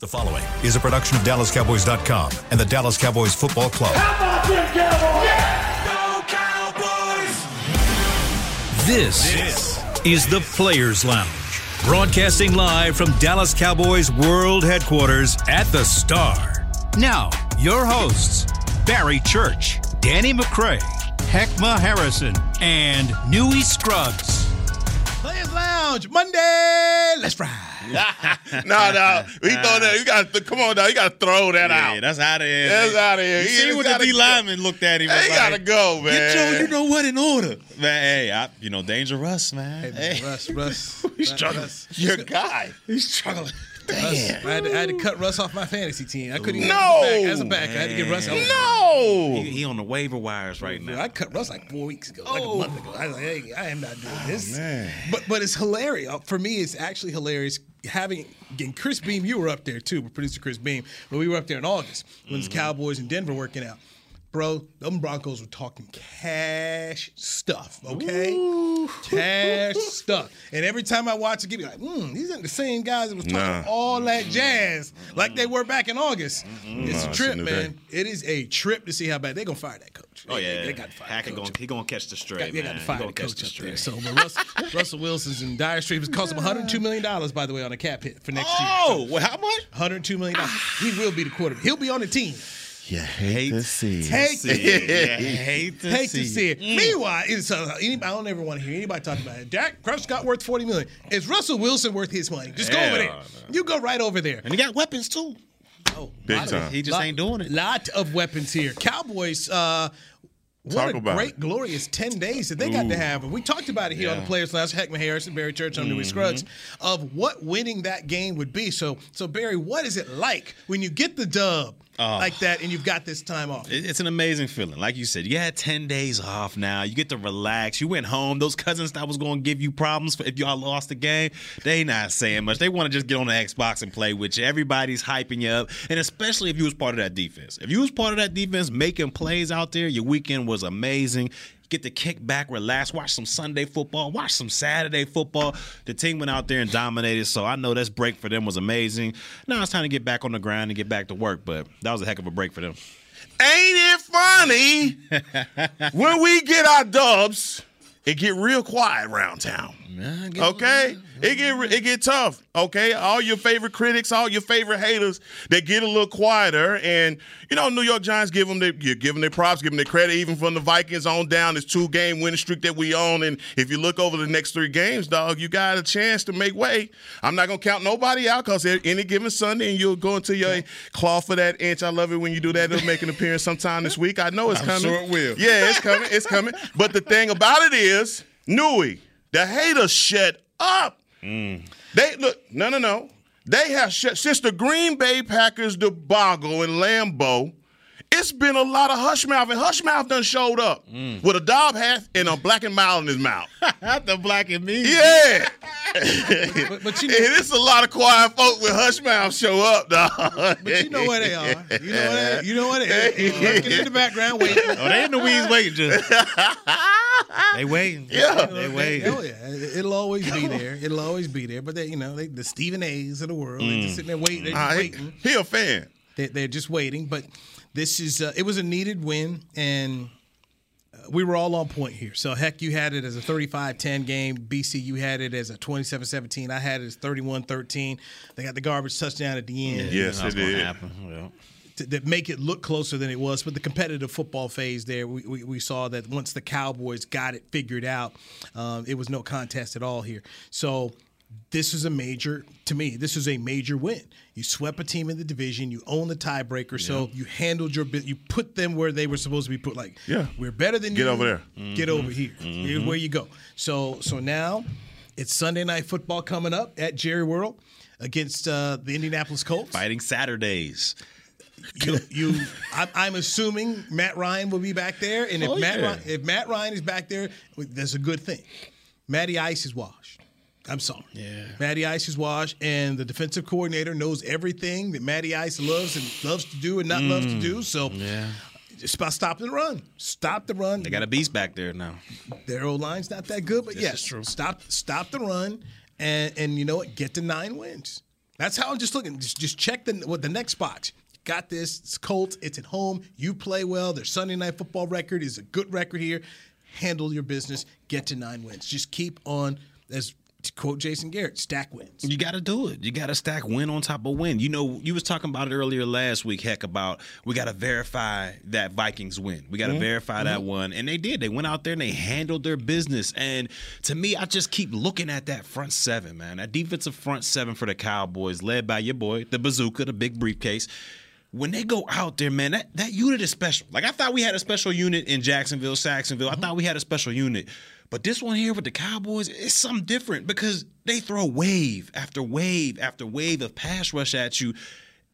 The following is a production of DallasCowboys.com and the Dallas Cowboys Football Club. How about them Cowboys? Yeah! This, this is the Players Lounge, broadcasting live from Dallas Cowboys World Headquarters at the Star. Now, your hosts, Barry Church, Danny McCray, Heckma Harrison, and Newy Scruggs. Players Lounge, Monday, let's ride. no, no, he throw that. You got to come on, now. You got to throw that yeah, out. that's out of here. That's out of here. You He see what the gotta D go. lineman looked at him. was He like, gotta go, man. Get your, you know what, in order, man. Hey, I, you know, Danger Russ, man. Hey, Russ, Russ, He's Russ, struggling. Russ. Your guy. He's struggling. Russ. I, had to, I had to cut Russ off my fantasy team. I couldn't even No. get him back as a back. I had to get Russ out. No. He, he on the waiver wires right now. I cut Russ like four weeks ago, like a month ago. I was like, hey, I am not doing this. Oh, man. But but it's hilarious. Uh, For me, it's actually hilarious having again Chris Beam, you were up there too, producer Chris Beam, but we were up there in August when Mm-hmm. the Cowboys in Denver working out. Bro, them Broncos were talking cash stuff, okay? Cash stuff. And every time I watch it, give me like, hmm, these ain't the same guys that was talking Nah. all that jazz like they were back in August. It's Nah, a it's trip, a man. day. It is a trip to see how bad they're gonna fire that coach. oh They- yeah, they, got to fire Hackett gonna he gonna catch the stray, Got, they got to fire gonna the catch coach the up there. So, but Russell, Russell Wilson's in dire straits. It cost him 102 million dollars, by the way, on a cap hit for next year. Oh, well, how much? 102 million dollars. He will be the quarterback. He'll be on the team. You hate to see. it. Hate See it. Yeah, hate to Hate see to see it. Mm. Meanwhile, it's, uh, anybody, I don't ever want to hear anybody talk about it. Dak Prescott worth 40 million. Is Russell Wilson worth his money? Just go over there. no. You go right over there. And he got weapons too. Oh, Big lot of- time. He just lot- ain't doing it. Lot of weapons here. Cowboys. Uh, what Talk a about great, it. glorious 10 days that they got to have. And we talked about it here on the Players Lounge, Heckman Harrison, Barry Church, on Newy Scruggs, of what winning that game would be. So, so Barry, what is it like when you get the dub Oh. like that and you've got this time off? It's an amazing feeling. Like you said, you had 10 days off now. You get to relax. You went home. Those cousins that was going to give you problems for if y'all lost the game, they not saying much. They want to just get on the Xbox and play with you. Everybody's hyping you up. And especially if you was part of that defense. If you was part of that defense making plays out there, your weekend was amazing. Get to kick back, relax, watch some Sunday football, watch some Saturday football. The team went out there and dominated, so I know this break for them was amazing. Now it's time to get back on the ground and get back to work, but that was a heck of a break for them. Ain't it funny when we get our dubs? It get real quiet around town. Okay, it get it get tough. Okay, all your favorite critics, all your favorite haters, they get a little quieter. And you know, New York Giants give them their you give them their props, give them their credit. Even from the Vikings on down, this two game winning streak that we own. And if you look over the next three games, dog, you got a chance to make way. I'm not gonna count nobody out because any given Sunday, and you'll go into your claw for that inch. I love it when you do that. It'll make an appearance sometime this week. I know it's I'm coming. sure it will. Yeah, it's coming. It's coming. But the thing about it is, Newy, the haters shut up. Mm. They look, no, no, no. They have shut since the Green Bay Packers debacle in Lambeau. It's been a lot of hush mouth, and hush mouth done showed up mm. with a dog hat and a black and mild in his mouth. the black and me. Yeah. But, but you And know, it's a lot of quiet folk with hush mouth show up, dog. but you know where they are. You know what they, you know what they are. Lurking in the background waiting. Oh, they in the weeds waiting just. they waiting. Yeah. They oh, waiting. Oh yeah, It- it'll always be there. It'll always be there. But they, you know, they, the Stephen A's of the world, they just mm. sitting there waiting. They're ah, just All right. waiting. He a fan. They, they're just waiting. But this is uh, it was a needed win, and uh, we were all on point here. So heck, you had it as a 35-10 game. BC, you had it as a 27-17. I had it as 31-13. They got the garbage touchdown at the end. Yes, That's it gonna did. happen. Yeah. to, that make it look closer than it was. But the competitive football phase there, we, we, we saw that once the Cowboys got it figured out, um, it was no contest at all here. So this is a major, to me, this is a major win. You swept a team in the division, you own the tiebreaker, so you handled your bit, you put them where they were supposed to be put. Like, Yeah. we're better than Get you. Get over there. Get over here. Here's where you go. So so now it's Sunday night football coming up at Jerry World against uh, the Indianapolis Colts Fighting Saturdays. you, you I'm, I'm assuming Matt Ryan will be back there, and if Oh, Matt yeah. Ryan, if Matt Ryan is back there, that's a good thing. Matty Ice is washed. I'm sorry. Yeah. Matty Ice is washed, and the defensive coordinator knows everything that Matty Ice loves and loves to do and not loves to do. So Mm. Yeah. just about stop the run. Stop the run. They got a beast back there now. Their O line's not that good, but This yes, is true. stop stop the run, and and you know what? Get to nine wins. That's how I'm just looking. Just, just check the what the next box. Got this. It's Colts. It's at home. You play well. Their Sunday night football record is a good record here. Handle your business. Get to nine wins. Just keep on, as to quote Jason Garrett, stack wins. You got to do it. You got to stack win on top of win. You know, you was talking about it earlier last week, heck, about we got to verify that Vikings win. We got to mm-hmm. verify mm-hmm. that one. And they did. They went out there and they handled their business. And to me, I just keep looking at that front seven, man. That defensive front seven for the Cowboys, led by your boy, the bazooka, the big briefcase when they go out there, man, that, that unit is special. Like I thought we had a special unit in Jacksonville, Sacksonville. Mm-hmm. I thought we had a special unit. But this one here with the Cowboys, it's something different because they throw wave after wave after wave of pass rush at you.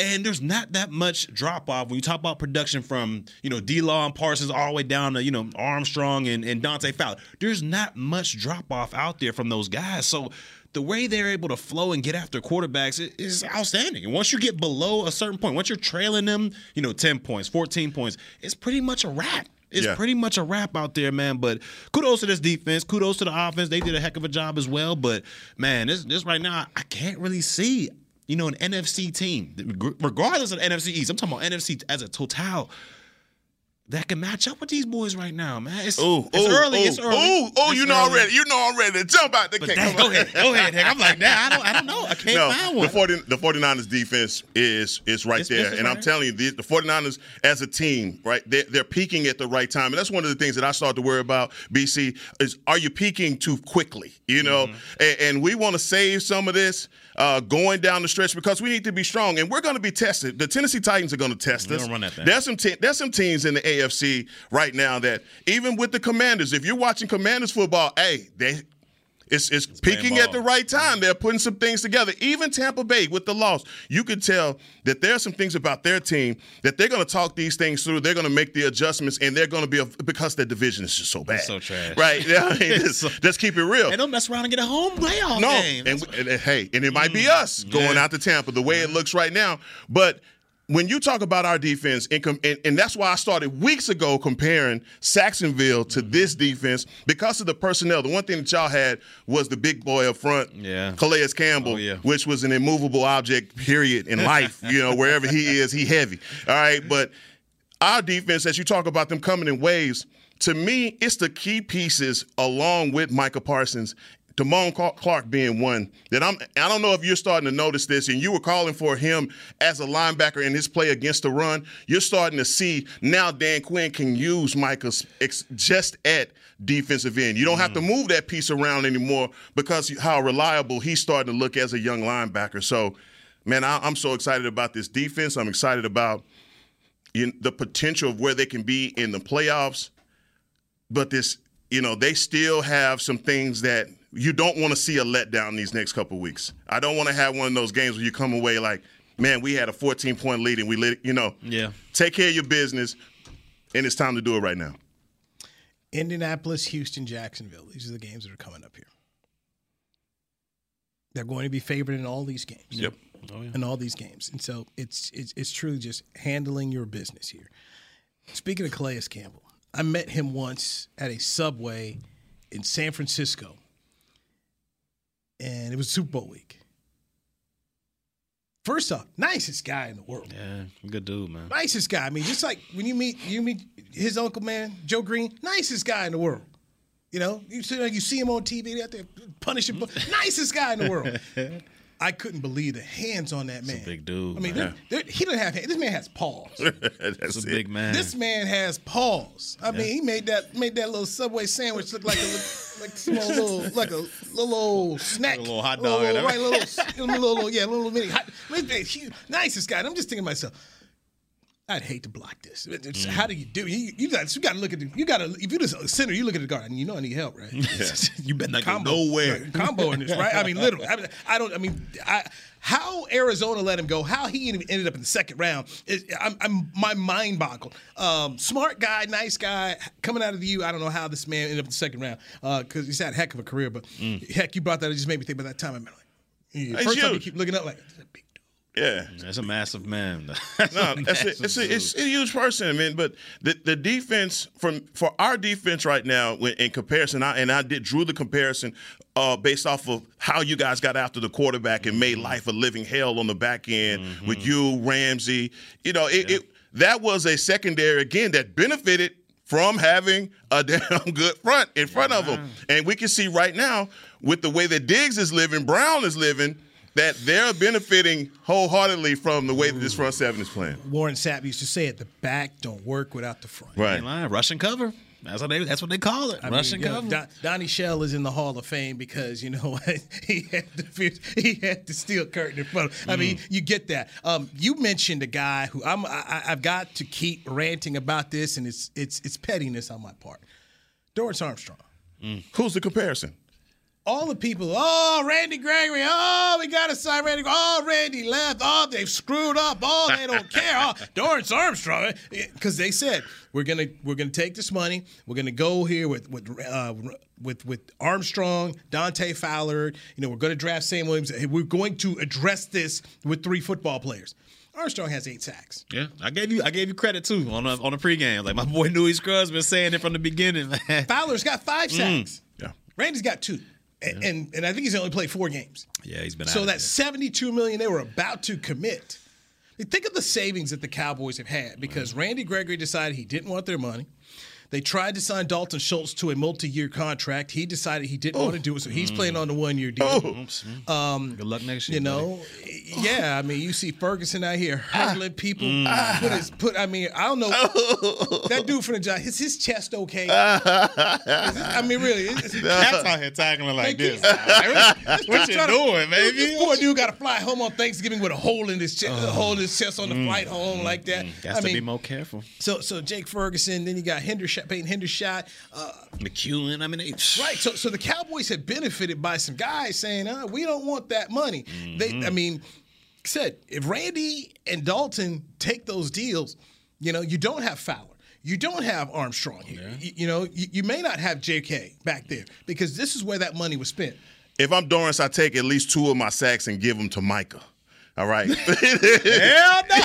And there's not that much drop off when you talk about production from, you know, D Law and Parsons all the way down to, you know, Armstrong and, and Dante Fowler. There's not much drop off out there from those guys. So the way they're able to flow and get after quarterbacks is outstanding. And once you get below a certain point, once you're trailing them, you know, 10 points, 14 points, it's pretty much a wrap. It's yeah. pretty much a wrap out there, man. But kudos to this defense. Kudos to the offense. They did a heck of a job as well. But man, this this right now, I can't really see, you know, an NFC team, regardless of NFC East. I'm talking about NFC as a total that can match up with these boys right now, man. It's, ooh, it's ooh, early. Ooh, it's early. Ooh, oh, you know already. You know already jump out the cake. go ahead, go ahead. I'm like, nah, I don't, I don't know. I can't no, find one. The 40, the 49ers defense is is right it's, there, and right. I'm telling you, the, the 49ers as a team, right, they're, they're peaking at the right time, and that's one of the things that I start to worry about. BC is, are you peaking too quickly? You know, mm-hmm. and, and we want to save some of this uh, going down the stretch because we need to be strong and we're going to be tested. The Tennessee Titans are going to test us. There's some te- there's some teams in the AFC right now that even with the Commanders, if you're watching Commanders football, hey, they it's, it's, it's peaking at the right time. They're putting some things together. Even Tampa Bay with the loss, you could tell that there are some things about their team that they're going to talk these things through. They're going to make the adjustments, and they're going to be a, because their division is just so bad, it's so trash, right? Yeah, I mean, just, just, keep it real. And don't mess around and get a home playoff no, game. And, and, and, hey, and it might be mm. us going yeah. out to Tampa the way it looks right now, but when you talk about our defense, and, and, and, that's why I started weeks ago comparing Sacksonville to mm-hmm. this defense because of the personnel. The one thing that y'all had was the big boy up front, yeah. Calais Campbell, oh, yeah. which was an immovable object, period, in life. you know, wherever he is, he heavy. All right, but our defense, as you talk about them coming in waves, to me, it's the key pieces along with Micah Parsons Damone Clark being one that I'm I don't know if you're starting to notice this and you were calling for him as a linebacker in his play against the run. You're starting to see now Dan Quinn can use Micah just at defensive end. You don't have to mm. move that piece around anymore because how reliable he's starting to look as a young linebacker. So, man, I, am so excited about this defense. I'm excited about you know, the potential of where they can be in the playoffs. But this, you know, they still have some things that – you don't want to see a letdown these next couple weeks. I don't want to have one of those games where you come away like, man, we had a 14 point lead and we lit, you know. Yeah. Take care of your business, and it's time to do it right now. Indianapolis, Houston, Jacksonville. These are the games that are coming up here. They're going to be favored in all these games. Yep. Oh, yeah. In all these games, and so it's it's it's truly just handling your business here. Speaking of Calais Campbell, I met him once at a subway in San Francisco and it was Super Bowl week. First off, nicest guy in the world. Yeah, good dude, man. Nicest guy. I mean, just like when you meet you meet his uncle, man, Joe Greene, nicest guy in the world. You know, you see, you see him on TV, out there punishing, nicest guy in the world. I couldn't believe the hands on that man. big dude. I mean, they're, they're, he doesn't have hands. This man has paws. That's a big man. This man has paws. I yeah. mean, he made that made that little Subway sandwich look like a like small little like a little old snack, a little hot dog, little, right? Little, little, little, yeah, little mini hot. Nicest guy. I'm just thinking to myself I'd hate to block this. Mm. How do you do? You, you got you got to look at the, you got to if you're the center, you look at the guard and you know I need help, right? Yeah. you better not combo, go nowhere. Right, combo in this, right? I mean, literally. I, mean, I don't. I mean, I, how Arizona let him go, how he ended up in the second round, is, I'm, I'm my mind boggled. Um, smart guy, nice guy, coming out of the U. I don't know how this man ended up in the second round because uh, he's had a heck of a career. But mm. heck, you brought that. It just made me think about that time. I'm like, yeah, first time you keep looking up like. Yeah, mm, that's a massive man. That's no, that's a, it's, a, it's a huge person, man. But the the defense from for our defense right now, in comparison, I, and I did drew the comparison uh, based off of how you guys got after the quarterback and made mm-hmm. life a living hell on the back end mm-hmm. with you, Ramsey. You know, it, it that was a secondary again that benefited from having a damn good front in front of them. And we can see right now with the way that Diggs is living, Brown is living, that they're benefiting wholeheartedly from the way that this front seven is playing. Warren Sapp used to say it: the back don't work without the front. Right. Ain't lying. rush and cover. That's what they. That's what they call it. I mean, Russian know, cover. Don, Donnie Shell is in the Hall of Fame because you know he had the he had the steel curtain in front. Of, I mean, Mm. you get that. Um, you mentioned a guy who I'm. I, I've got to keep ranting about this, and it's it's it's pettiness on my part. Dorance Armstrong. Who's the comparison? All the people, oh, Randy Gregory, oh, we got to sign Randy. Oh, Randy left. Oh, they've screwed up. Oh, they don't care. Oh, Dorance Armstrong, because they said we're gonna we're gonna take this money. We're gonna go here with with uh, with with Armstrong, Dante Fowler. You know, we're gonna draft Sam Williams. We're going to address this with three football players. Armstrong has eight sacks. Yeah, I gave you. I gave you credit too on the on the pregame. Like my boy Newy Scruggs been saying it from the beginning. Man. Fowler's got five sacks. Yeah. Randy's got two, and, and and I think he's only played four games. Yeah, he's been. out So that. 72 million they were about to commit. Think of the savings that the Cowboys have had because Randy Gregory decided he didn't want their money. They tried to sign Dalton Schultz to a multi-year contract. He decided he didn't want to oh. do it, so he's mm. playing on the one-year deal. Oh. Oops. Um, Good luck next year. You buddy. know, yeah. I mean, you see Ferguson out here ah. hurdling people. Mm. Put his put. I mean, I don't know oh. that dude from the job. Is his chest okay? Is it- I mean, really. is- That's out here tackling like Like, this. he- what you trying to- doing, baby? This poor dude got to fly home on Thanksgiving with a hole in his chest, a hole in his chest on the mm. flight home like that. Got I to be mean, more careful. so so Jake Ferguson, then you got Hendershot, Peyton Hendershot. Uh, McKeon. I mean, they, right. So so the Cowboys had benefited by some guys saying, uh, we don't want that money. They, I mean, said if Randy and Dalton take those deals, you know, you don't have Fowler. You don't have Armstrong here. You, you know, you, you may not have J.K. back there because this is where that money was spent. If I'm Dorance, I take at least two of my sacks and give them to Micah. All right. Hell no.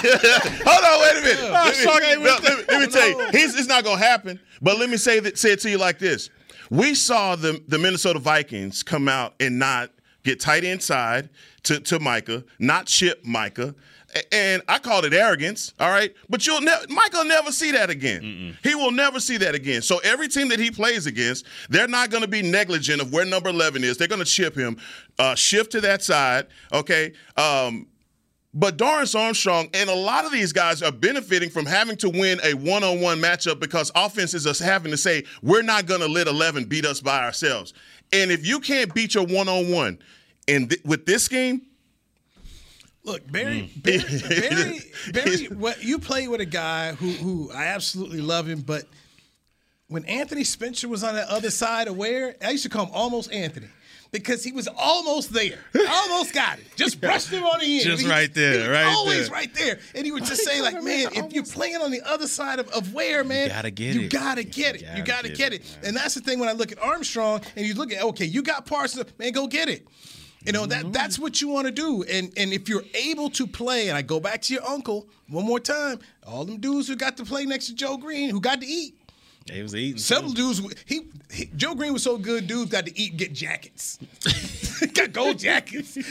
Hold on, wait a minute. Let me, with let me- let me tell you, he's, it's not gonna happen. But let me say that, say it to you like this: We saw the the Minnesota Vikings come out and not get tight inside to to Micah, not chip Micah. And I called it arrogance, all right. But you'll never, Michael will never see that again. He will never see that again. So every team that he plays against, they're not going to be negligent of where number eleven is. They're going to chip him, uh, shift to that side, okay. Um, but Dorance Armstrong and a lot of these guys are benefiting from having to win a one-on-one matchup because offenses are having to say, we're not going to let 11 beat us by ourselves. And if you can't beat your one-on-one in th- with this game, Look, Barry, Barry, Barry, Barry what, you play with a guy who, who I absolutely love him, but when Anthony Spencer was on the other side of where, I used to call him almost Anthony. Because he was almost there, almost got it. Just brushed him on the end. Just He- right there, right always there. right there. And he would just say, like, man, if you're playing on the other side of, of where, man, you gotta get it. you it. gotta get it. You You gotta gotta get get it, it. And that's the thing when I look at Armstrong and you look at, okay, you got Parsons, man, go get it. You know that that's mm-hmm. what you want to do, and and if you're able to play, and I go back to your uncle one more time, all them dudes who got to play next to Joe Greene, who got to eat. They was eating. Several dudes, he, he Joe Greene was so good, dudes got to eat and get jackets, got gold jackets.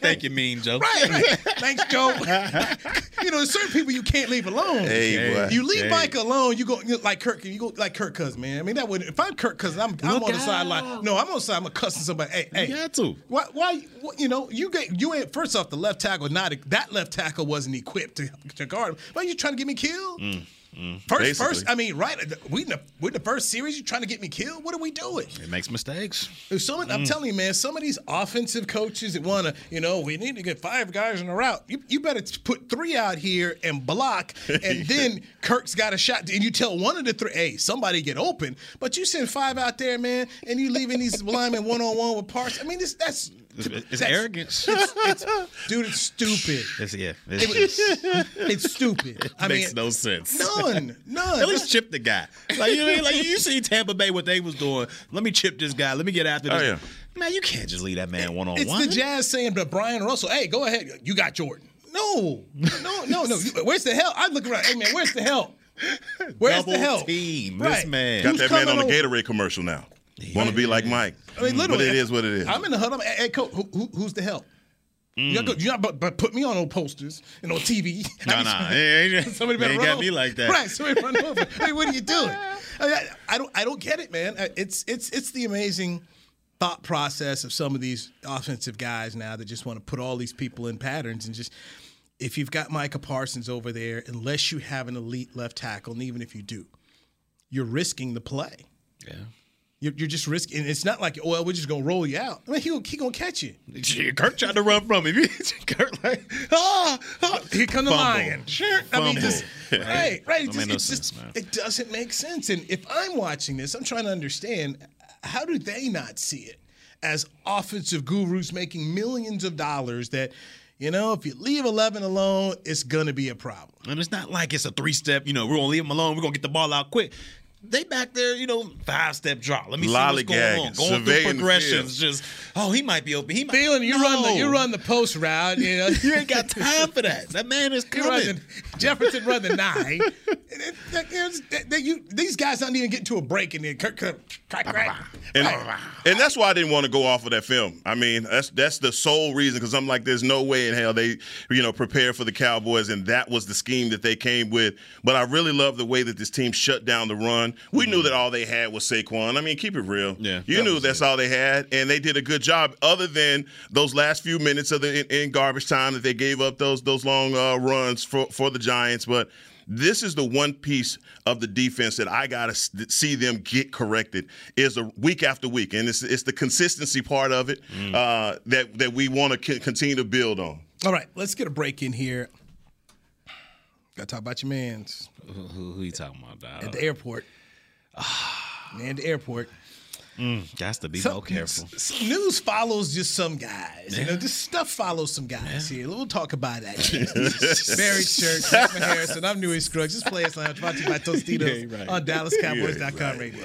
Thank you, Mean Joe. Right, right. Thanks, Joe. you know, there's certain people you can't leave alone. Hey, boy. You leave Hey. Mike alone, you go you know, like Kirk. You go like Kirk Cousins, man. I mean, that would if I'm Kirk Cousins, I'm, I'm Look on the sideline. No, I'm on the side. I'm cussing somebody. Hey, hey, You got to. Why? Why? what- You know, you get you ain't. First off, the left tackle not that left tackle wasn't equipped to, to guard him. Why you trying to get me killed? Mm. Mm-hmm. First, Basically. first. I mean, right? We in the we in the first series. You trying to get me killed? What are we doing? It makes mistakes. Some, I'm mm. telling you, man, some of these offensive coaches that want to, you know, we need to get five guys in a route. You, you better put three out here and block, and then Kirk's got a shot. And you tell one of the three, hey, somebody get open. But you send five out there, man, and you leaving these linemen one on one with parts. I mean, this that's It's, it's that's- arrogance. It's, dude, it's stupid. It's, yeah, It it's, was- it's stupid. I mean, makes no sense. none, none. At least chip the guy. Like you know, mean? like you see Tampa Bay what they was doing. Let me chip this guy. Let me get after oh, this. Oh, yeah. Man, you can't just leave that man one on one. It's the Jazz saying to Bryon Russell, "Hey, go ahead. You got Jordan." No, no, no, no. Where's the help? I look around. Hey, man, where's the help? Where's Double the help? team. This man. got Who's that man on the over? Gatorade commercial now. Want to be like Mike. I mean, literally, but it is what it is. I'm in the huddle. I'm, hey, coach, who, who, who's the help? You Mm. not, you not but, but put me on old posters and on TV. Nah, nah, somebody better run got over. me like that. Right, somebody run over. Hey, what are you doing? I, mean, I, I don't, I don't get it, man. It's, it's, it's the amazing thought process of some of these offensive guys now that just want to put all these people in patterns and just. If you've got Micah Parsons over there, unless you have an elite left tackle, and even if you do, you're risking the play. Yeah. You're, you're just risking. It's not like, oh, well, we're just gonna roll you out. I mean, he gonna, he gonna catch you. Shit, Kirk tried to run from him. Kirk like, ah, ah. Here come the Fumble. lion. Sure. I mean, just right, right. It, just, make no it's sense, just- it doesn't make sense. And if I'm watching this, I'm trying to understand how do they not see it as offensive gurus making millions of dollars that. You know, if you leave 11 alone, it's going to be a problem. And it's not like it's a three step, you know, we're going to leave them alone. We're going to get the ball out quick. They back there, you know, five step drop. Let me see what's going on. Going through the progressions. Just, oh, he might be open. He might. Feeling you run the you run the post route. You know, You ain't got time for that. That man is You run coming. The, Jefferson run the nine. And it- that- it's- that- that you- these guys don't even get to a break and then crack, crack, crack, crack. And, and that's why I didn't want to go off of that film. I mean, that's that's the sole reason because I'm like, there's no way in hell they, you know, prepare for the Cowboys, and that was the scheme that they came with. But I really love the way that this team shut down the run. We knew that all they had was Saquon. I mean, keep it real. Yeah, you that knew that's it. all they had, and they did a good job. Other than those last few minutes of the in, in garbage time that they gave up those those long uh, runs for for the Giants, but. This is the one piece of the defense that I gotta see them get corrected is a week after week, and it's it's the consistency part of it uh, that that we want to c- continue to build on. All right, let's get a break in here. Got to talk about your man's Who, who, who you talking about, dog? at the airport. Man, at the airport. Mm, Got to be Some- more careful. news follows just some guys. You know, this stuff follows some guys here. We'll talk about that. Barry Church, Harrison. I'm Newy Scruggs. Just play us lounge brought to you by Tostitos Yeah, right. on DallasCowboys.com radio.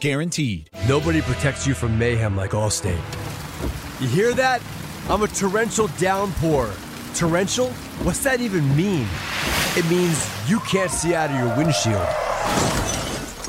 guaranteed. Nobody protects you from mayhem like Allstate. You hear that? I'm a torrential downpour. Torrential? What's that even mean? It means you can't see out of your windshield.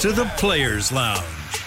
To the Players Lounge.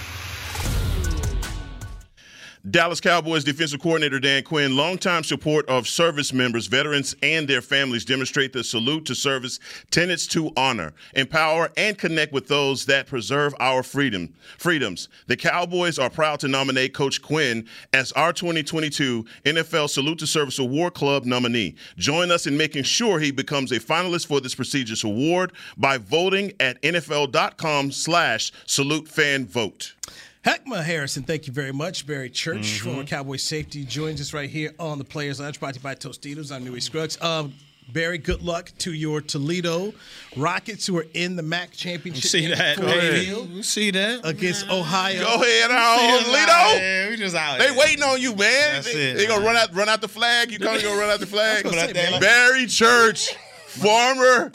Dallas Cowboys defensive coordinator Dan Quinn, longtime support of service members, veterans, and their families demonstrate the salute to service tenets to honor, empower, and connect with those that preserve our freedom freedoms. The Cowboys are proud to nominate Coach Quinn as our 2022 NFL Salute to Service Award Club nominee. Join us in making sure he becomes a finalist for this prestigious award by voting at NFL.com slash salute fan vote. Heckma Harrison, thank you very much. Barry Church, former Cowboy safety, joins us right here on the Players Lounge, brought to you by Tostitos. I'm Newy Scruggs. Um, Barry, good luck to your Toledo Rockets, who are in the MAC championship. See that? Go ahead. You see that? against Ohio. Go ahead, on We just out here. Lido. We just out They here. waiting on you, man. That's they, it, they gonna run out, run out the flag. You gonna go run out the flag? I was say. Barry Church, former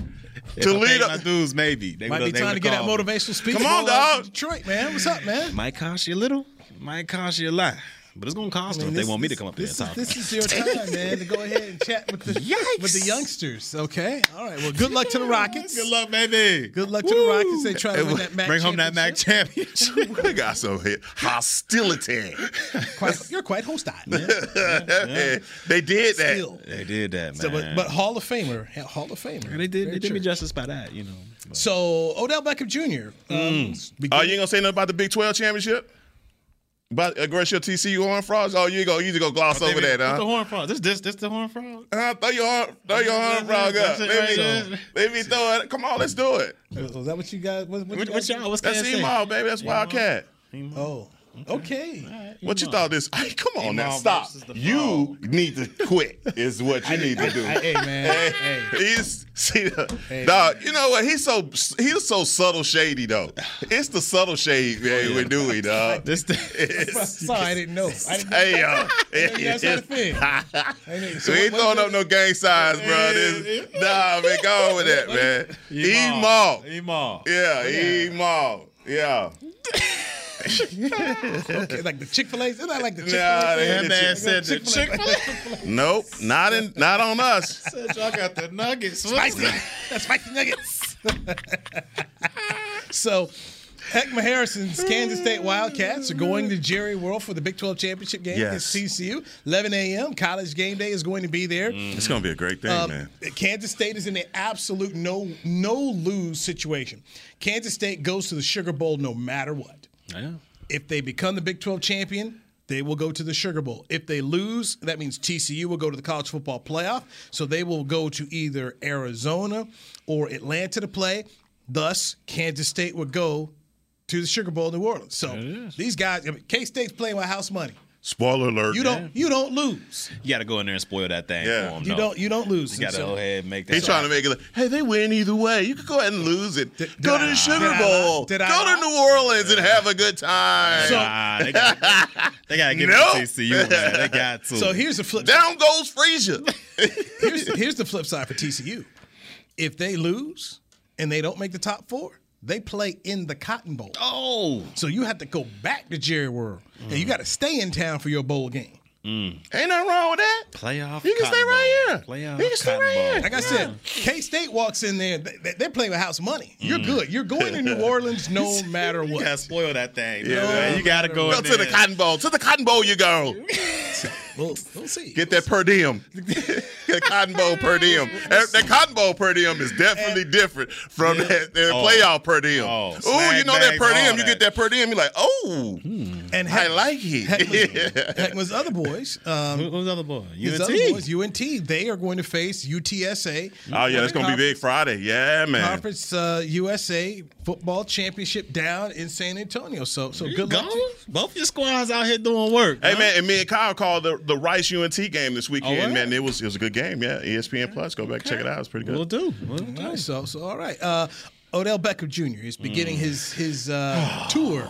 If I paid Toledo. my dues, maybe. They Might be would've- they time to get that motivational speech. Come on, dog. Detroit, man. What's up, man? Might cost you a little. Might cost you a lot. But it's gonna cost them if This- they want me to come up there this and is, talk. This is your time, man, to go ahead and chat with the with the youngsters. Okay, all right. Well, good luck to the Rockets. Good luck, baby. Good luck to the Rockets. They try to win that MAC Bring home that MAC championship. championship. we got some hit hostility. Quite, you're quite hostile, man. they did that. Still. they did that, man. So, but, but Hall of Famer, Hall of Famer. they did. Very They did me justice by that, you know. But- So Odell Beckham Jr. Um, Oh, you ain't gonna say nothing about the Big 12 championship? About aggressive TCU Horn Frogs? Oh, you go, you just go gloss over that, What's the huh? horn frog? This, this, this the horn frog. Uh, throw your horn, throw your horn frog up. That's Maybe, right there. maybe throw it. Come on, let's do it. Was that what you guys? What, what, What, you what guys y'all? What's That's KSA? EMAW, baby. That's Wildcat. Oh, okay. What you thought this? Hey, come on now, stop. You need to quit. Is what you need to do. Hey, man. Hey. He's see, the, dog. You know what? He's so he's so subtle shady though. It's the subtle shade, man. We're doing, dog. This Sorry, I didn't know. I didn't know. Uh, hey yo, had a thing. So we ain't throwing up no gang signs, bro. This, nah, man, go on with that, man. Emo, EMAW. yeah, emo, yeah. Okay, like the Chick Fil A. Isn't that like the Chick Fil A. they That hit man you. said the Chick-fil-A. Nope, not in, not on us. Said y'all got the nuggets. Spicy. That's spicy nuggets. so, Heckma Harrison's Kansas State Wildcats are going to Jerry World for the Big 12 championship game Yes. against TCU. 11 a.m. College game day is going to be there. It's gonna be a great thing, Um, man. Kansas State is in an absolute no no lose situation. Kansas State goes to the Sugar Bowl no matter what. Yeah. If they become the Big 12 champion, they will go to the Sugar Bowl. If they lose, that means TCU will go to the college football playoff. So they will go to either Arizona or Atlanta to play. Thus, Kansas State would go to the Sugar Bowl in New Orleans. So these guys, I mean, K State's playing with house money. Spoiler alert. You don't you don't lose. You got to go in there and spoil that thing Yeah. for 'em, You though. don't you don't lose. You got to So- go ahead and make that. He's trying to make it like, hey, they win either way. You could go ahead and lose it. Did- go did to I- the Sugar did Bowl. lie? Did go lie? to New Orleans and have a good time. So- Nah, they got they got to give Nope. it to TCU, man. They got to. So here's the flip. Down goes Frazier. here's, here's the flip side for TCU. If they lose and they don't make the top four, they play in the Cotton Bowl. oh, So you have to go back to Jerry World, and you mm. got to stay in town for your bowl game. Mm. Ain't nothing wrong with that. playoff. You can stay right Bowl. here. Playoff. You can stay right Bowl. here. Like I said, K State walks in there, they, they're playing with house money. You're mm. good. You're going to New Orleans no matter what. You gotta spoil that thing. Yeah, Yeah, man. you gotta go, Go in to the. Cotton Bowl. To the Cotton Bowl you go. We'll, we'll see. Get that per diem. Get Cotton Bowl per diem. That, that Cotton Bowl per diem is definitely different from that, that Oh. playoff per diem. Oh, Ooh, you know that per diem. all You get that. that per diem. You're like, oh, and I like it. Heckman's, Heckman's other boys, um, Who- Who's other boy? UNT. other boys, UNT, they are going to face UTSA. Oh yeah, that's gonna be big Friday. Yeah, man. Conference uh, USA football championship down in San Antonio. So so good luck. To, Both your squads out here doing work. Hey huh? man, and me and Kyle called the, the Rice UNT game this weekend. Oh, man, it was it was a good game. Yeah, ESPN Plus. Go back and check it out. It's pretty good. We'll do. We'll do. all right, so so all right. Uh, Odell Beckham Jr. is beginning his his uh, tour.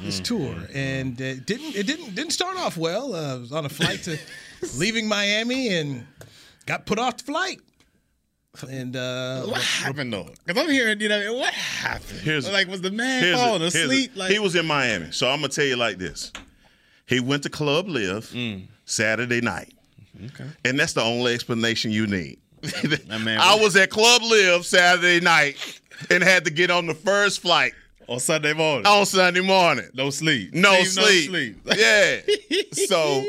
His tour, and uh, didn't it didn't didn't start off well. Uh, was on a flight to leaving Miami and got put off the flight. And uh, What happened though? Because I'm hearing, you know, what happened? Here's- like, was the man falling the- here's the- asleep? like, he was in Miami, so I'm gonna tell you like this. He went to Club LIV mm. Saturday night, Okay. and that's the only explanation you need. man- I was at Club LIV Saturday night and had to get on the first flight on Sunday morning. on Sunday morning. No sleep. No Leave sleep. Yeah. so,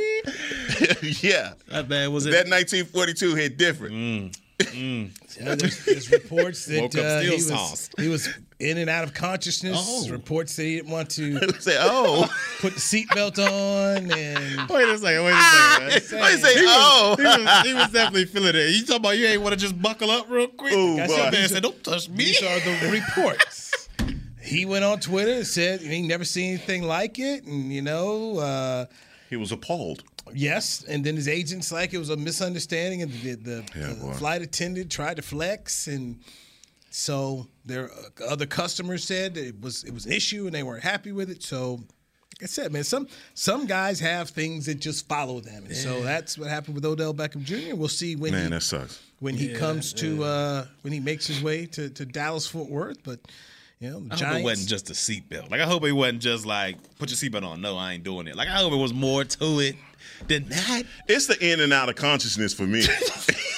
yeah. That man was That it. 1942 hit different. Mm. Yeah, there's, there's reports that uh, he, was, he was in and out of consciousness. Oh. Reports that he didn't want to Say, oh. put the seatbelt on, and Wait a second. Wait a second. Why you say, He was, oh? he, was, he was definitely feeling it. You talking about you ain't want to just buckle up real quick? Ooh, That's your man said, "Don't touch me." these are the reports. he went on Twitter and said he never seen anything like it, and you know. Uh, He was appalled. Yes, and then his agents like it was a misunderstanding, and the, the, Yeah, the boy. flight attendant tried to flex, and so their uh, other customers said that it was it was an issue, and they weren't happy with it. So, like I said, man, some some guys have things that just follow them, and so that's what happened with Odell Beckham Jr. We'll see when Man, he that sucks. when he comes to uh, when he makes his way to, to Dallas Fort Worth, but you know, the I hope it wasn't just a seatbelt. Like I hope it wasn't just like put your seatbelt on. No, I ain't doing it. Like I hope it was more to it than that. It's the in and out of consciousness for me.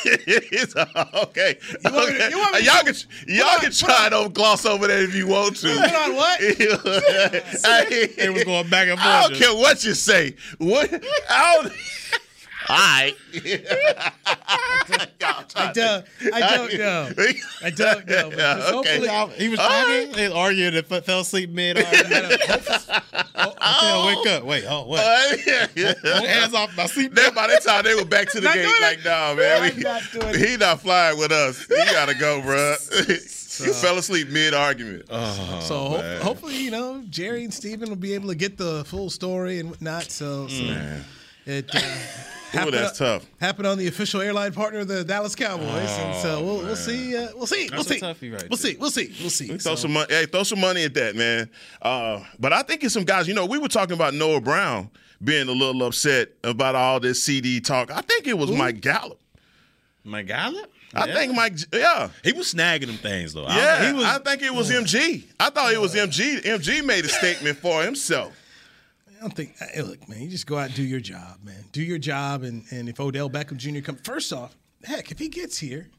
it's, okay. You want, okay. You want me y'all can y'all on, can try to gloss over that if you want to. Put on what? It was going back and forth. I don't care what you say. What? I don't, all right. I don't, I don't know. I don't know. But Yeah, okay. hopefully, He was All talking, he was arguing and f- fell asleep mid. argument. oh, wake up. Wait, oh, what? Hands off my seat. Then by that time they were back to the Not gate like, it. nah, man, I'm we, not he not flying with us. He gotta go, bro. you fell asleep mid argument. Oh, so ho- hopefully, you know, Jerry and Stephen will be able to get the full story and whatnot. So, so it uh, happened, that's tough. happened on the official airline partner of the Dallas Cowboys, and so we'll, we'll see. Uh, we'll see. We'll see. toughie right we'll there. see. We'll see. We'll see. Throw So- some money. Hey, throw some money at that, man. Uh, but I think it's some guys. You know, we were talking about Noah Brown being a little upset about all this CeeDee talk. I think it was Mike Gallup. Mike Gallup? I think Mike. Yeah, he was snagging them things though. I- yeah. he was. I think it was MG. I thought it was MG. MG made a statement for himself. I don't think. Hey, look, man, you just go out and do your job, man. Do your job, and and if Odell Beckham Jr. comes, first off, heck, if he gets here,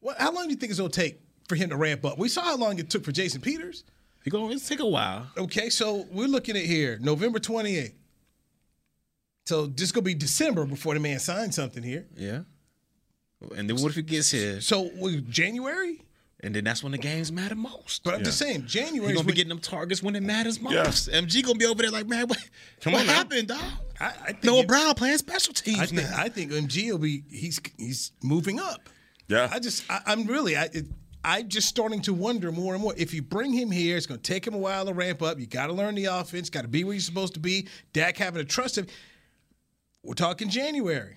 what? How long do you think it's gonna take for him to ramp up? We saw how long it took for Jason Peters. He gonna take a while. Okay, so we're looking at here, November twenty eighth. So this gonna be December before the man signs something here. Yeah. And then what if he gets here? So January, And then that's when the games matter most. but I'm just saying January. He's January. gonna is be getting them targets when it matters most. Yeah. MG gonna be over there like, man, what, Come what on now. happened, dog? I, I think Noah it- Brown playing special teams I think now. I think MG will be he's he's moving up. Yeah. I just I, I'm really I it, I'm just starting to wonder more and more. If you bring him here, it's going to take him a while to ramp up. You got to learn the offense. Got to be where you're supposed to be. Dak having to trust him. We're talking January.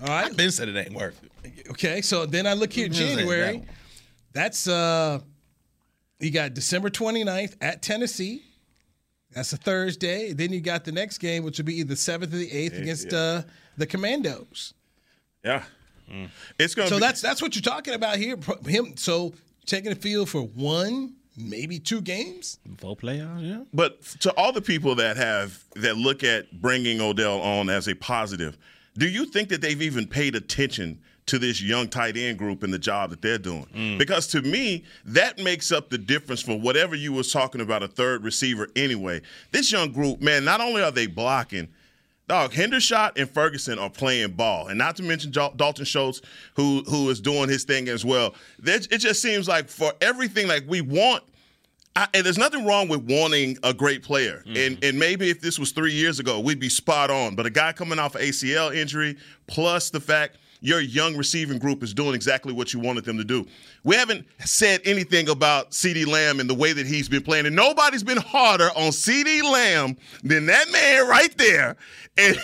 All right. Ben said it ain't worth it. Okay. So then I look here Who's that? That January. One. That's uh, you got December 29th at Tennessee. That's a Thursday. Then you got the next game, which will be either seventh or the eighth against uh, the Commandos. Yeah. It's gonna. So be, that's that's what you're talking about here. Him so taking the field for one, maybe two games. Four playoffs, yeah. But to all the people that have that look at bringing Odell on as a positive, do you think that they've even paid attention to this young tight end group and the job that they're doing? Mm. Because to me, that makes up the difference for whatever you was talking about a third receiver anyway. This young group, man, not only are they blocking, Dog, Hendershot and Ferguson are playing ball, and not to mention Dalton Schultz, who who is doing his thing as well. It just seems like for everything, like we want I, and there's nothing wrong with wanting a great player. Mm. And and maybe if this was three years ago, we'd be spot on. But a guy coming off ACL injury, plus the fact your young receiving group is doing exactly what you wanted them to do. We haven't said anything about CeeDee Lamb and the way that he's been playing. And nobody's been harder on CeeDee Lamb than that man right there. And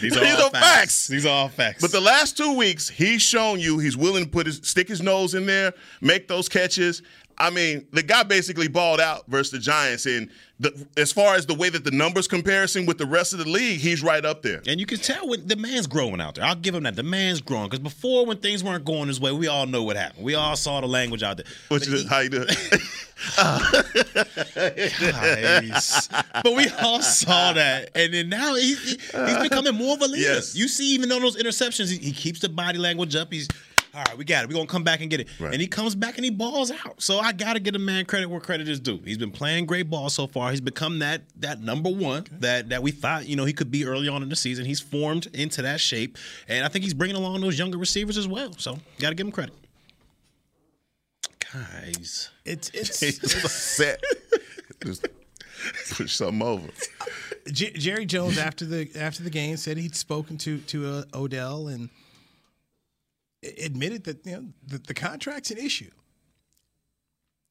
These are all facts. These are all facts. but the last two weeks, he's shown you he's willing to put his stick his nose in there, make those catches. I mean, the guy basically balled out versus the Giants, and the, as far as the way that the numbers comparison with the rest of the league, he's right up there. And you can tell when the man's growing out there. I'll give him that. The man's growing. Because before, when things weren't going his way, we all know what happened. We all saw the language out there. Which is how you do it. But we all saw that, and then now he, he- he's becoming more of a leader. Yes. You see, even on those interceptions, he, he keeps the body language up. He's All right, we got it. We're gonna come back and get it. And he comes back and he balls out. So I gotta give a man credit where credit is due. He's been playing great ball so far. He's become that that number one that that we thought you know he could be early on in the season. He's formed into that shape, and I think he's bringing along those younger receivers as well. So gotta give him credit. Guys, it's it's Just set. Just push something over. J- Jerry Jones after the after the game said he'd spoken to to uh, Odell and a- admitted that you know the, the contract's an issue.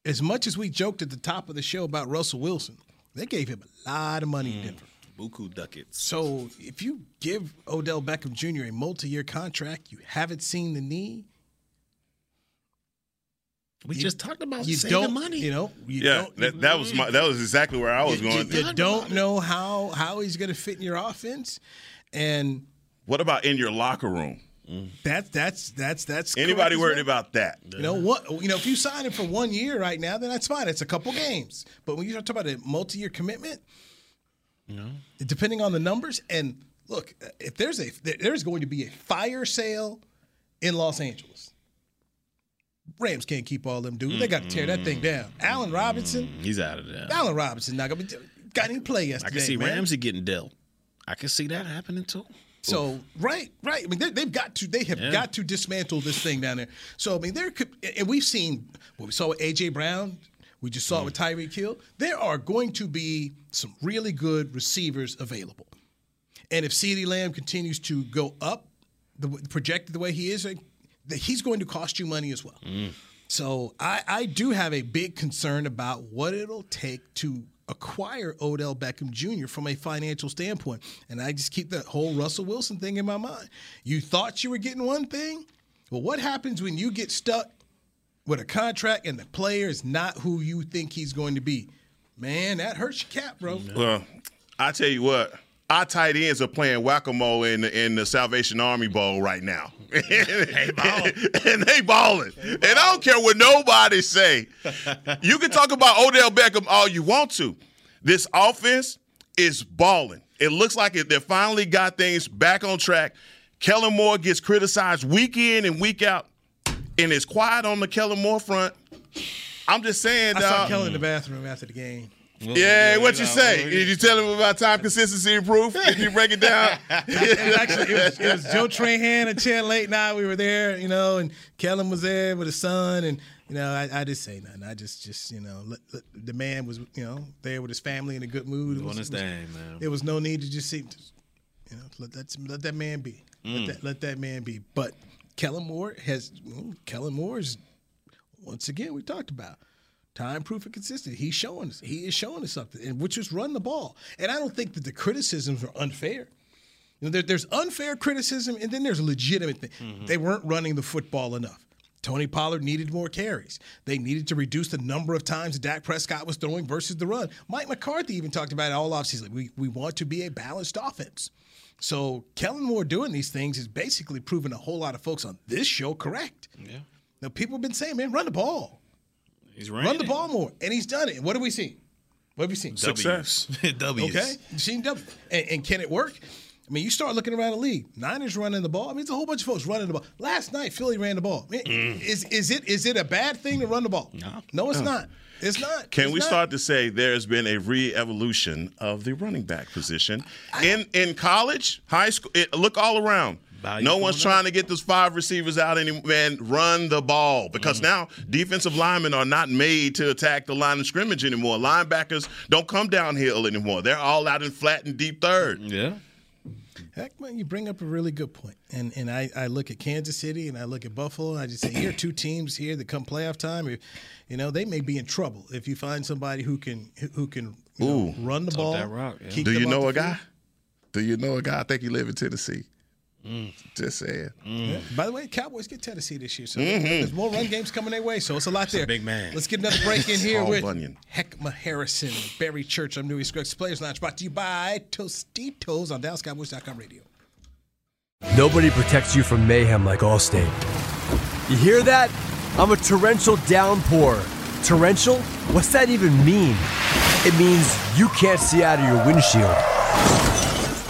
As much as we joked at the top of the show about Russell Wilson, they gave him a lot of money in mm. Denver. Buku ducats. So if you give Odell Beckham Jr. a multi-year contract, you haven't seen the knee. We you- just talked about you saving don't, money. You know, you Yeah, don't, that, that was my that was exactly where I was you, going. you- you don't know how how he's going to fit in your offense, and What about in your locker room? Mm-hmm. That's that's that's that's Anybody worried well. about that? You know what? You know, if you sign him for one year right now, then that's fine. It's a couple games. But when you talk about a multi-year commitment, No. depending on the numbers, and look, if there's a there's going to be a fire sale in Los Angeles, Rams can't keep all them dudes. They got to tear that thing down. Allen Robinson, He's out of there. Allen Robinson not gonna be got any play yesterday. I can see man. Ramsey getting dealt. I can see that happening too. So right, right. I mean, they, they've got to. They have Yeah. got to dismantle this thing down there. So I mean, there could, and we've seen what we saw with AJ Brown. We just saw it with mm. Tyreek Hill. There are going to be some really good receivers available, and if CeeDee Lamb continues to go up, the projected the way he is, he's going to cost you money as well. Mm. So I, I do have a big concern about what it'll take to acquire Odell Beckham Jr. from a financial standpoint. And I just keep that whole Russell Wilson thing in my mind. You thought you were getting one thing? Well, what happens when you get stuck with a contract and the player is not who you think he's going to be? Man, that hurts your cap, bro. Well, I tell you what, our tight ends are playing whack-a-mole in the, in the Salvation Army Bowl right now. and they balling. And I don't care what nobody say. You can talk about Odell Beckham all you want to. This offense is balling. It looks like it, they finally got things back on track. Kellen Moore gets criticized week in and week out, and it's quiet on the Kellen Moore front. I'm just saying, I saw dog. Kelly in the bathroom after the game. Yeah, what you say? Did you tell him about time consistency and proof? Did you break it down? it was actually it was, it was Joe Trahan and Chan Late Night. We were there, you know, and Kellen was there with his son, and you know, I, I didn't say nothing. I just, just you know, let, let- the man was, you know, there with his family in a good mood. It Doing was, his it was- thing, man. There was no need to just see, you know, let that let that man be. Mm. Let, that, let that man be. But Kellen Moore has Kellen Moore is once again we talked about time proof and consistent. He's showing us. He is showing us something, and which is run the ball. And I don't think that the criticisms are unfair. You know, there, there's unfair criticism, and then there's legitimate thing. Mm-hmm. They weren't running the football enough. Tony Pollard needed more carries. They needed to reduce the number of times Dak Prescott was throwing versus the run. Mike McCarthy even talked about it all offseason. We, we want to be a balanced offense. So Kellen Moore doing these things is basically proving a whole lot of folks on this show correct. Yeah. Now, people have been saying, man, run the ball. He's Run running the ball more. And he's done it. And what have we seen? What have we seen? Success. W's. Okay. You've seen W. And, and can it work? I mean, you start looking around the league. Niners running the ball. I mean, it's a whole bunch of folks running the ball. Last night, Philly ran the ball. I mean, Mm. Is is it is it a bad thing to run the ball? No. No, it's not. It's not. Can It's we not. start to say there's been a re-evolution of the running back position in in college, high school? It, look all around. Value no one's going trying to get those five receivers out anymore. Man, run the ball because mm. now defensive linemen are not made to attack the line of scrimmage anymore. Linebackers don't come downhill anymore. They're all out in flat and deep third. Yeah. Heck, man, you bring up a really good point. And and I, I look at Kansas City and I look at Buffalo. And I just say here are two teams here that come playoff time. If, you know, they may be in trouble if you find somebody who can who- who can you know, run the ball. that rock, yeah. Do you know the a guy? Do you know a guy? I think he live in Tennessee. Just saying. Yeah. By the way, Cowboys get Tennessee this year, so Mhm. there's more run games coming their way. So it's a lot there. big man. Let's get another break in here Paul with Bunyan. Heckma Harrison, Barry Church. I'm Newy Scruggs Players Lounge, brought to you by Tostitos on DallasCowboys.com radio. Nobody protects you from mayhem like Allstate. You hear that? I'm a torrential downpour. Torrential? What's that even mean? It means you can't see out of your windshield.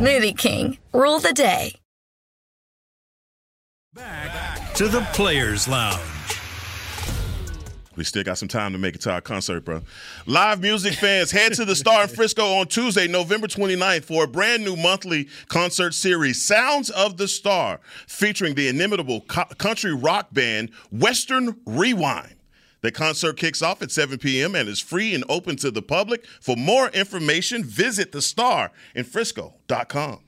Smoothie King, rule the day. Back to the Players Lounge. We still got some time to make it to our concert, bro. Live music fans, head to the Star in Frisco on Tuesday, November 29th for a brand new monthly concert series, Sounds of the Star, featuring the inimitable co- country rock band Western Rewind. The concert kicks off at 7 p.m. and is free and open to the public. For more information, visit thestarinfrisco.com.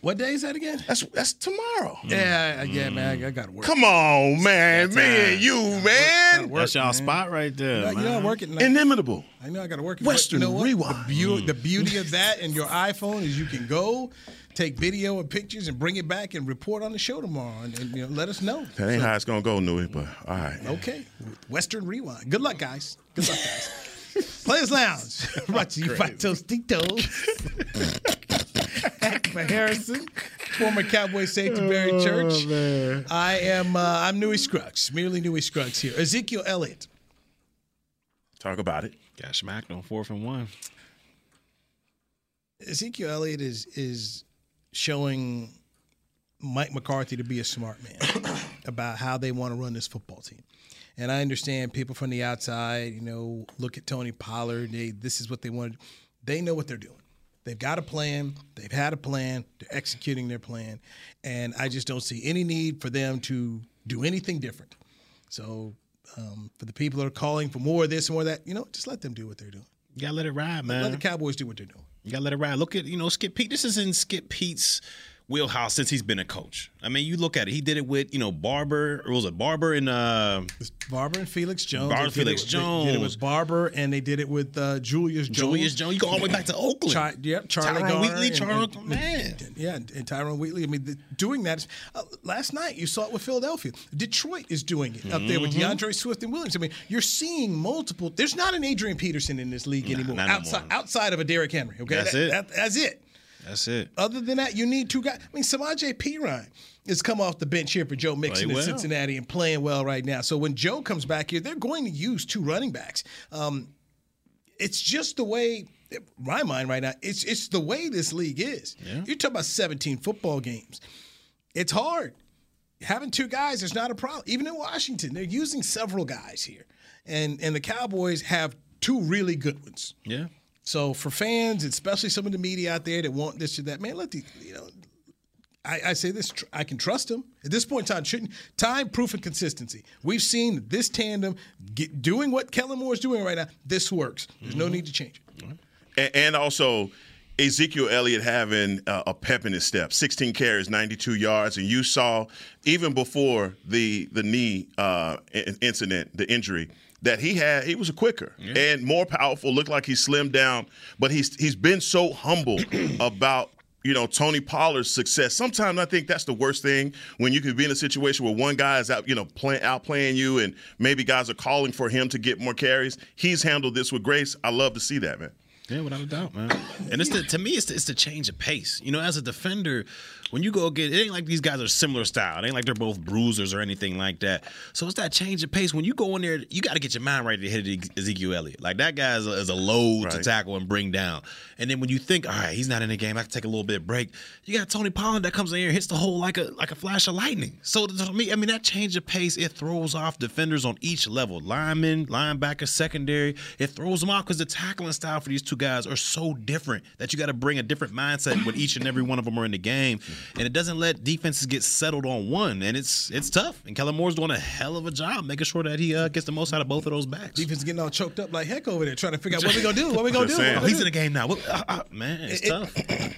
What day is that again? That's that's tomorrow. Yeah, yeah, man. I, I got to work. Come on, man. Me and you, man. That's y'all spot right there. You know, you know, I'm working. Like, Inimitable. I know I got to work. it. Western you know? Rewind. The, beau- the beauty of that and your iPhone is you can go take video and pictures and bring it back and report on the show tomorrow and, and, you know, let us know. That ain't how it's gonna go, Newy, but all right. Okay, Western Rewind. Good luck, guys. Good luck, guys. Players Lounge, brought to you by Tostitos. For Harrison, former Cowboy safety Barry Church. I am uh, I'm Newy Scruggs, merely Newy Scruggs here. Ezekiel Elliott. Talk about it. Got smacked on fourth and one. Ezekiel Elliott is is showing Mike McCarthy to be a smart man about how they want to run this football team. And I understand people from the outside, you know, look at Tony Pollard. They, this is what they want. They know what they're doing. They've got a plan. They've had a plan. They're executing their plan. And I just don't see any need for them to do anything different. So um, for the people that are calling for more of this and more of that, you know, just let them do what they're doing. You gotta let it ride, man. let the Cowboys do what they're doing. You gotta let it ride. Look at you know Skip Peete. This is in Skip Peete's wheelhouse since he's been a coach. I mean, you look at it. He did it with you know Barber. Or was it Barber and uh, Barber and Felix Jones. Barber Felix it with- They did it Jones. with Barber, and they did it with uh, Julius Jones. Julius Jones. You go all the way back to Oakland. Char- yep, Charlie Tyrone Garner Wheatley, and- man. Yeah, and, and Tyrone Wheatley. I mean, the, doing that. Is, uh, last night you saw it with Philadelphia. Detroit is doing it up there with Mhm. DeAndre Swift and Williams. I mean, you're seeing multiple. There's not an Adrian Peterson in this league anymore. outside outside of a Derrick Henry. Okay, That's That- it. that- that's it. That's it. Other than that, you need two guys. I mean, Samaje Perine has come off the bench here for Joe Mixon in well. Cincinnati and playing well right now. So when Joe comes back here, they're going to use two running backs. Um, it's just the way my mind right now. It's it's the way this league is. You're talking about 17 football games. It's hard. Having two guys is not a problem. Even in Washington, they're using several guys here, and and the Cowboys have two really good ones. Yeah. So for fans, especially some of the media out there that want this or that, man, let the you know. I, I say this: tr- I can trust him at this point in time. Shouldn't time, proof, and consistency. We've seen this tandem get, doing what Kellen Moore is doing right now. This works. There's no need to change it. And, and also, Ezekiel Elliott having uh, a pep in his step. 16 carries, 92 yards, and you saw even before the the knee uh, incident, the injury. That he had, he was a quicker and more powerful. Looked like he slimmed down, but he's he's been so humble about you know Tony Pollard's success. Sometimes I think that's the worst thing when you can be in a situation where one guy is out, you know, play, outplaying you, and maybe guys are calling for him to get more carries. He's handled this with grace. I love to see that, man. Yeah, without a doubt, man. And it's the, to me, it's the, it's the change of pace. You know, as a defender, when you go get, it ain't like these guys are similar style. It ain't like they're both bruisers or anything like that. So it's that change of pace. When you go in there, you got to get your mind right to hit Ezekiel Elliott. Like that guy is a, is a load right. to tackle and bring down. And then when you think, all right, he's not in the game, I can take a little bit of break. You got Tony Pollard that comes in here and hits the hole like a like a flash of lightning. So to me, I mean, that change of pace it throws off defenders on each level, linemen, linebacker, secondary. It throws them off because the tackling style for these two guys are so different that you got to bring a different mindset when each and every one of them are in the game, and it doesn't let defenses get settled on one, and it's it's tough. And Kellen Moore's doing a hell of a job making sure that he uh, gets the most out of both of those backs. Defense getting all choked up like heck over there, trying to figure out what we gonna do. What we gonna do? Oh, he's in the game now. Well, uh, uh, man, it's it, tough. It,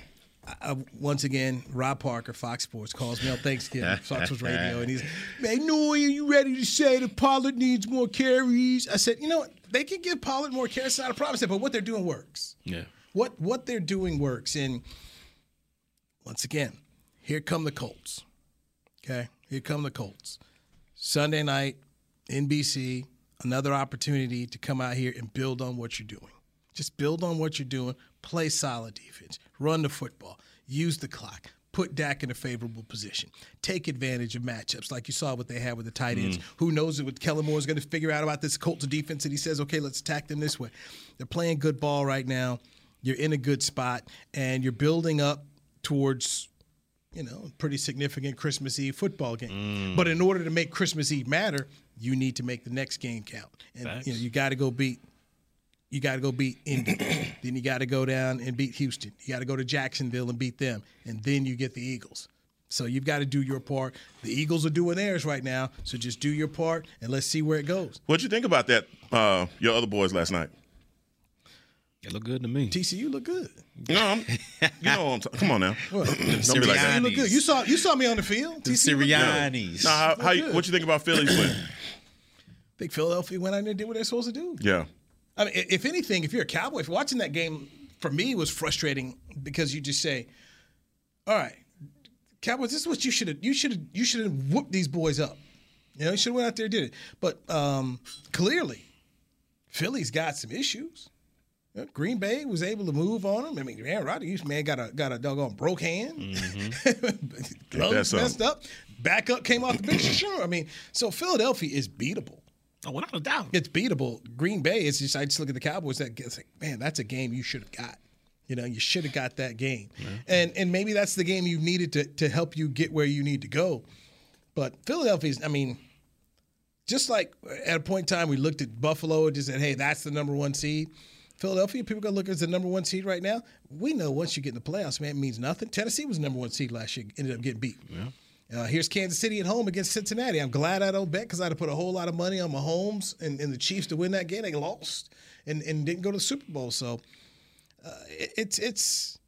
uh, once again, Rob Parker, Fox Sports, calls me on Thanksgiving, Fox Sports Radio, and he's, man, no, are you ready to say that Pollard needs more carries? I said, you know what? They can give Pollard more carries, it's not a problem. I said, but what they're doing works. Yeah. What what they're doing works. And once again, here come the Colts. Okay, here come the Colts. Sunday night, NBC, another opportunity to come out here and build on what you're doing. Just build on what you're doing. Play solid defense. Run the football. Use the clock. Put Dak in a favorable position. Take advantage of matchups like you saw what they had with the tight ends. Mm. Who knows what Kellen Moore is going to figure out about this Colts defense? And he says, okay, let's attack them this way. They're playing good ball right now you're in a good spot, and you're building up towards you know, pretty significant Christmas Eve football game. Mm. But in order to make Christmas Eve matter, you need to make the next game count. And Facts. you know, you got to go beat you got to go beat Indy. then you got to go down and beat Houston. You got to go to Jacksonville and beat them. And then you get the Eagles. So you've got to do your part. The Eagles are doing theirs right now. So just do your part and let's see where it goes. What'd you think about that, uh, your other boys last night? It look good to me. TCU look good. No, I'm, you know, I'm t- come on now. Don't be like that. You look good. You saw you saw me on the field. The Siriannis. No, how, how you, what you think about Philly's win? think Philadelphia went out there and did what they're supposed to do. Yeah. I mean, if anything, if you're a Cowboy, if watching that game for me was frustrating because you just say, "All right, Cowboys, this is what you should have. You should have. You should have whooped these boys up. You know, you should have went out there and did it. But um, clearly, Philly's got some issues. Green Bay was able to move on him. I mean, Aaron Rodgers, man, got a got a doggone broke hand, mm-hmm. gloves messed up, backup came off the bench. Sure, I mean, so Philadelphia is beatable. Oh, without a doubt, it's beatable. Green Bay is just. I just look at the Cowboys. That gets like, man, that's a game you should have got. You know, you should have got that game, yeah. and and maybe that's the game you needed to to help you get where you need to go. But Philadelphia's, I mean, just like at a point in time we looked at Buffalo and just said, hey, that's the number one seed Philadelphia, people gonna look as the number one seed right now. We know once you get in the playoffs, man, it means nothing. Tennessee was the number one seed last year, ended up getting beat. Yeah. Uh, here's Kansas City at home against Cincinnati. I'm glad I don't bet because I'd have put a whole lot of money on Mahomes and, and the Chiefs to win that game. They lost and, and didn't go to the Super Bowl. So uh, it, it's it's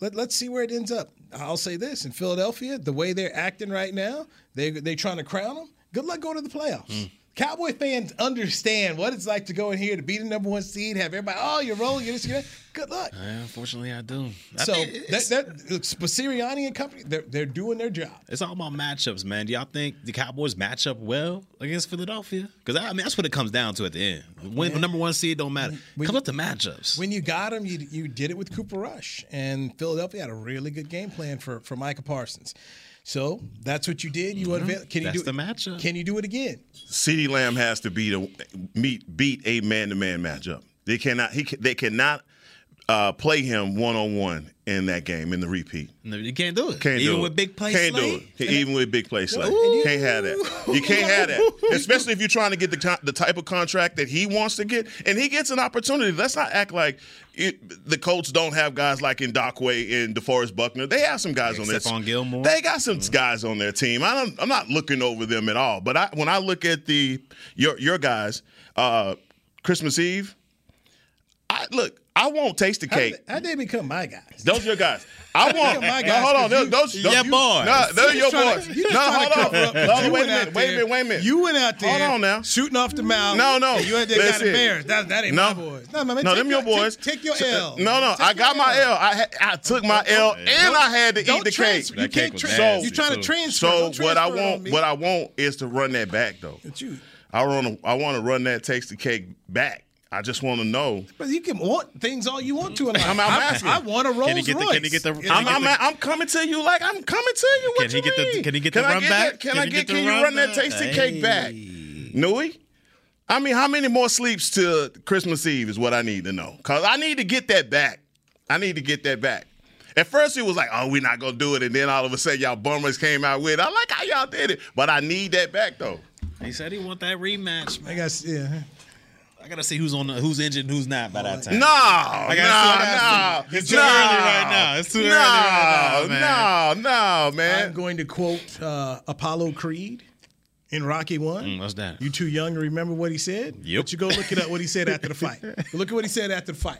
let, us see where it ends up. I'll say this in Philadelphia, the way they're acting right now, they they trying to crown them. Good luck going to the playoffs. Mm. Cowboy fans understand what it's like to go in here to be the number one seed, have everybody, oh, you're rolling, you're this, you're that. Good luck. Yeah, unfortunately, I do. I so that, that Sirianni and company, they're they're doing their job. It's all about matchups, man. Do y'all think the Cowboys match up well against Philadelphia? Because I mean, that's what it comes down to at the end. When the number one seed don't matter. When, Come up to matchups. When you got them, you you did it with Cooper Rush, and Philadelphia had a really good game plan for for Micah Parsons. So that's what you did. You mm-hmm. unveil. Can that's you do the matchup? Can you do it again? CeeDee Lamb has to beat a meet beat a man to man matchup. They cannot. He they cannot uh, play him one on one in that game in the repeat. No, you can't do it. Can't even do it. Even with big play. Can't Slay? do it. Even with big play Slay. Can't have that. You can't have that. Especially if you're trying to get the the type of contract that he wants to get, and he gets an opportunity. Let's not act like it, the Colts don't have guys like Ngakoue and DeForest Buckner. They have some guys Except on on Gilmore. They got some mm-hmm. guys on their team. I don't, I'm not looking over them at all. But I, when I look at the your your guys, uh, Christmas Eve, I look. I I want tasty How cake. did, how they become my guys? Those your guys. I want. my no, guys, hold on. 'cause Those, you- those, Yeah, those- boys. No, they're your tryna- boys. you No, hold on. No, wait a went out minute. Wait a minute. Wait a minute. You went out there. Hold on now. Shooting off the mouth. No, no. You had there got Listen. embarrassed. That, that ain't No. my boys. No, man, No, them your boys. Take, take your L. No, no, Take I got your my L. I had, I took my L, and I had to eat the cake. You That cake can't was transfer. nasty, You trying to too. transfer? So what I transfer it on want, what I want is to run that back though. It's you. I want to, I want to run that tasty cake back. I just want to know. But you can want things all you want to in life. I'm- I'm I- asking. I, want a Rolls Can he get the- Royce. can he get the- Can can I'm, he I'm, get the- I'm coming to you like I'm coming to you. What Can he you get the- can he get the I run get back? that- Can, Can I get? get the Can you run run that back? tasty cake back, Newy? I mean, how many more sleeps to Christmas Eve is what I need to know. Cause I need to get that back. I need to get that back. At first, it was like, "Oh, we're not gonna do it," and then all of a sudden, y'all bummers came out with. it. I like how y'all did it, but I need that back though. He said he want that rematch. Man. I guess yeah. I gotta see who's on the, who's injured, and who's not by that time. No, I no, gotta see- I gotta no. see. It's too no, early right now. It's too early right now, man. No, no, man. I'm going to quote uh, Apollo Creed in Rocky One. Mm, what's that? You too young to remember what he said? Yep. But you go look it up what he said after the fight. look at what he said after the fight.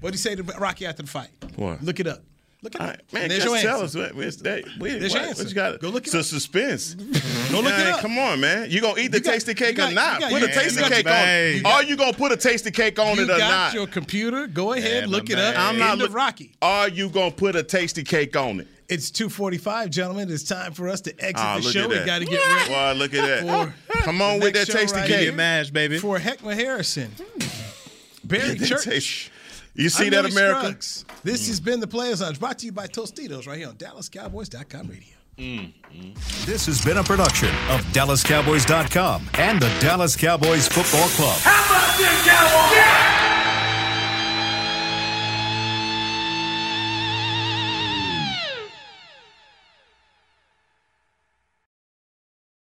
What did he say to Rocky after the fight? What? Look it up. Look it All up. right, man, There's just your tell answer. us. What, what's that, wait, There's what, your answer. what you got? Go look it it's a up. suspense. Go look it up. Come on, man. You gonna eat the You tasty you cake got- or not? you got Put a tasty you cake your- on. you it. got- Are you gonna put a tasty cake on it or got not? your computer. Go ahead, Yeah, look it up. I'm not End of look- Rocky. Are you gonna put a tasty cake on it? It's 2:45, gentlemen. It's time for us to exit Ah, the show. We got to get ready Well, look at that. Come on with that tasty cake. here. Get mashed, baby. for Heckma Harrison, Barry Church. You see I'm that, America? This mm. has been the Players Lounge, brought to you by Tostitos, right here on DallasCowboys.com radio. Mm. Mm. This has been a production of DallasCowboys.com and the Dallas Cowboys Football Club. How about this, Cowboys? Yeah!